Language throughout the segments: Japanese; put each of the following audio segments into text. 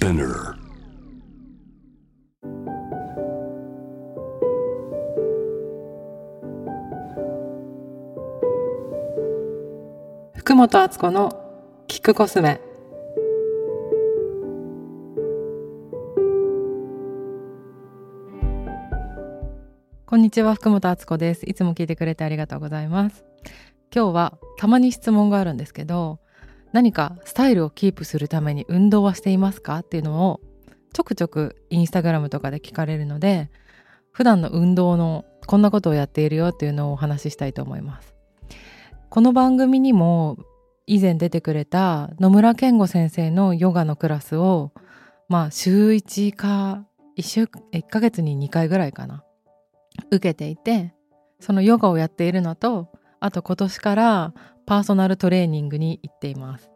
Spinner. 福本敦子のキックコスメこんにちは福本敦子ですいつも聞いてくれてありがとうございます今日はたまに質問があるんですけど何かスタイルをキープするために運動はしていますかっていうのをちょくちょくインスタグラムとかで聞かれるので普段の運動のこんなことをやっているよっていうのをお話ししたいと思います。この番組にも以前出てくれた野村健吾先生のヨガのクラスをまあ週1か1週1ヶ月に2回ぐらいかな受けていてそのヨガをやっているのとあと今年からパーソナルトレーニングに行っています。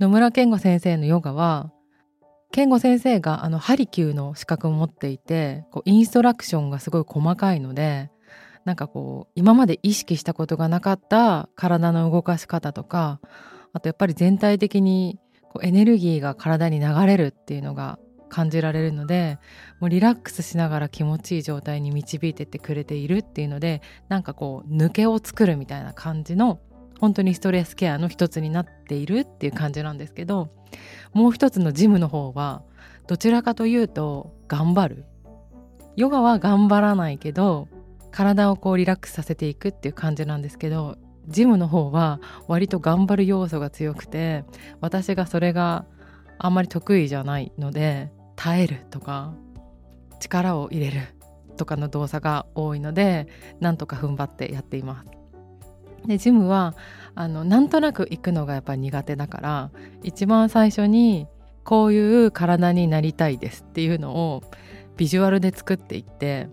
野村健吾先生のヨガは健吾先生があのハリキューの資格を持っていてこうインストラクションがすごい細かいのでなんかこう今まで意識したことがなかった体の動かし方とかあとやっぱり全体的にこうエネルギーが体に流れるっていうのが感じられるのでもうリラックスしながら気持ちいい状態に導いてってくれているっていうのでなんかこう抜けを作るみたいな感じの本当にストレスケアの一つになっているっていう感じなんですけどもう一つのジムの方はどちらかというと頑張るヨガは頑張らないけど体をこうリラックスさせていくっていう感じなんですけどジムの方は割と頑張る要素が強くて私がそれがあんまり得意じゃないので耐えるとか力を入れるとかの動作が多いのでなんとか踏ん張ってやっています。でジムはあのなんとなく行くのがやっぱり苦手だから一番最初にこういう体になりたいですっていうのをビジュアルで作っていって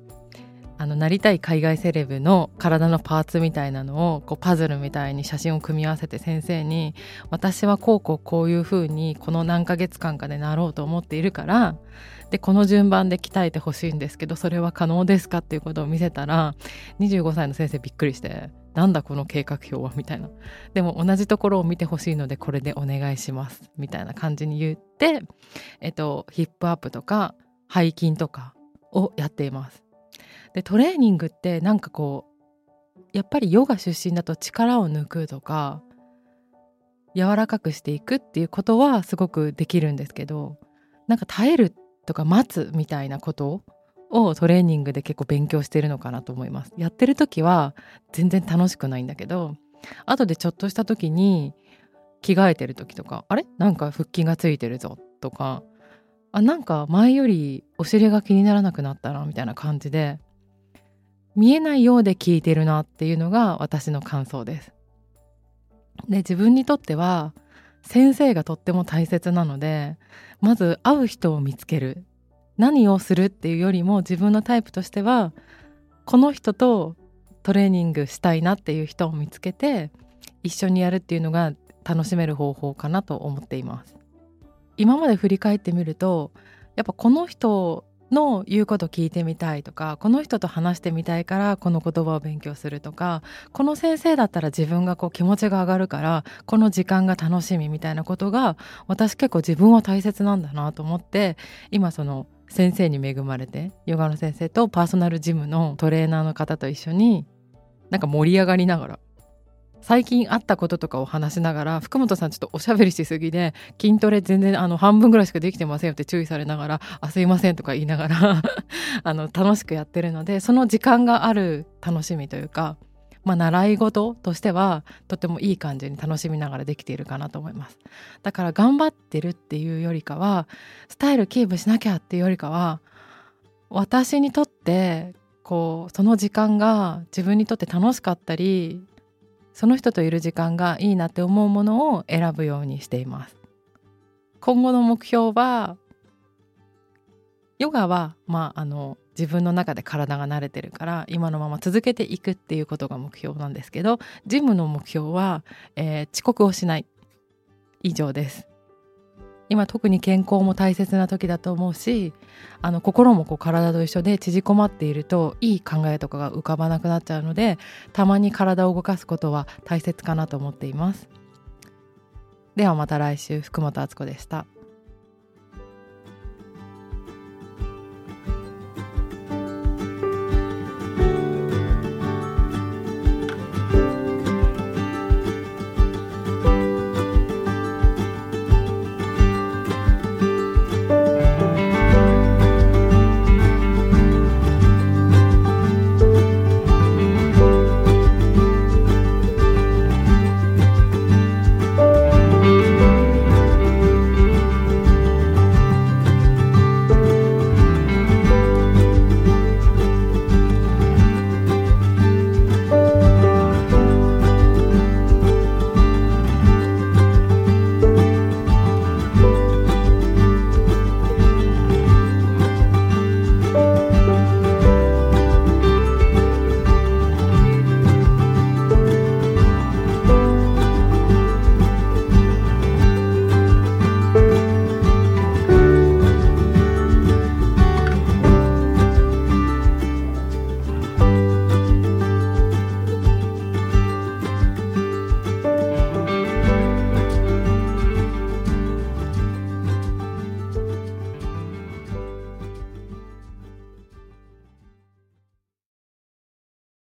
あのなりたい海外セレブの体のパーツみたいなのをこうパズルみたいに写真を組み合わせて先生に私はこうこうこういうふうにこの何ヶ月間かでなろうと思っているからでこの順番で鍛えてほしいんですけどそれは可能ですかっていうことを見せたら25歳の先生びっくりしてなんだこの計画表はみたいな。でも同じところを見てほしいのでこれでお願いしますみたいな感じに言ってえっとヒップアップとか背筋とかをやっています。でトレーニングってなんかこうやっぱりヨガ出身だと力を抜くとか柔らかくしていくっていうことはすごくできるんですけどなんか耐えるとか待つみたいなことをトレーニングで結構勉強してるのかなと思います。やってる時は全然楽しくないんだけど後でちょっとした時に着替えてる時とかあれ？なんか腹筋がついてるぞとかあなんか前よりお尻が気にならなくなったなみたいな感じで見えないようで聞いてるなっていうのが私の感想です。で自分にとっては先生がとっても大切なのでまず会う人を見つける何をするっていうよりも自分のタイプとしてはこの人とトレーニングしたいなっていう人を見つけて一緒にやるっていうのが楽しめる方法かなと思っています今まで振り返ってみるとやっぱこの人の言うこと聞いてみたいとかこの人と話してみたいからこの言葉を勉強するとかこの先生だったら自分がこう気持ちが上がるからこの時間が楽しみみたいなことが私結構自分は大切なんだなと思って今その先生に恵まれてヨガの先生とパーソナルジムのトレーナーの方と一緒になんか盛り上がりながら最近あったこととかを話しながら福本さんちょっとおしゃべりしすぎで筋トレ全然あの半分ぐらいしかできてませんよって注意されながら「あすいません」とか言いながら あの楽しくやってるのでその時間がある楽しみというか、まあ、習い事としてはとてもいい感じに楽しみながらできているかなと思います。だから頑張ってるっていうよりかはスタイルキープしなきゃっていうよりかは私にとってこうその時間が自分にとって楽しかったりその人といる時間がいいなって思うものを選ぶようにしています。今後の目標はヨガはまああの自分の中で体が慣れてるから今のまま続けていくっていうことが目標なんですけどジムの目標は、えー、遅刻をしない。以上です。今特に健康も大切な時だと思うしあの心もこう体と一緒で縮こまっているといい考えとかが浮かばなくなっちゃうのでたまに体を動かすことは大切かなと思っています。ではまた来週福本敦子でした。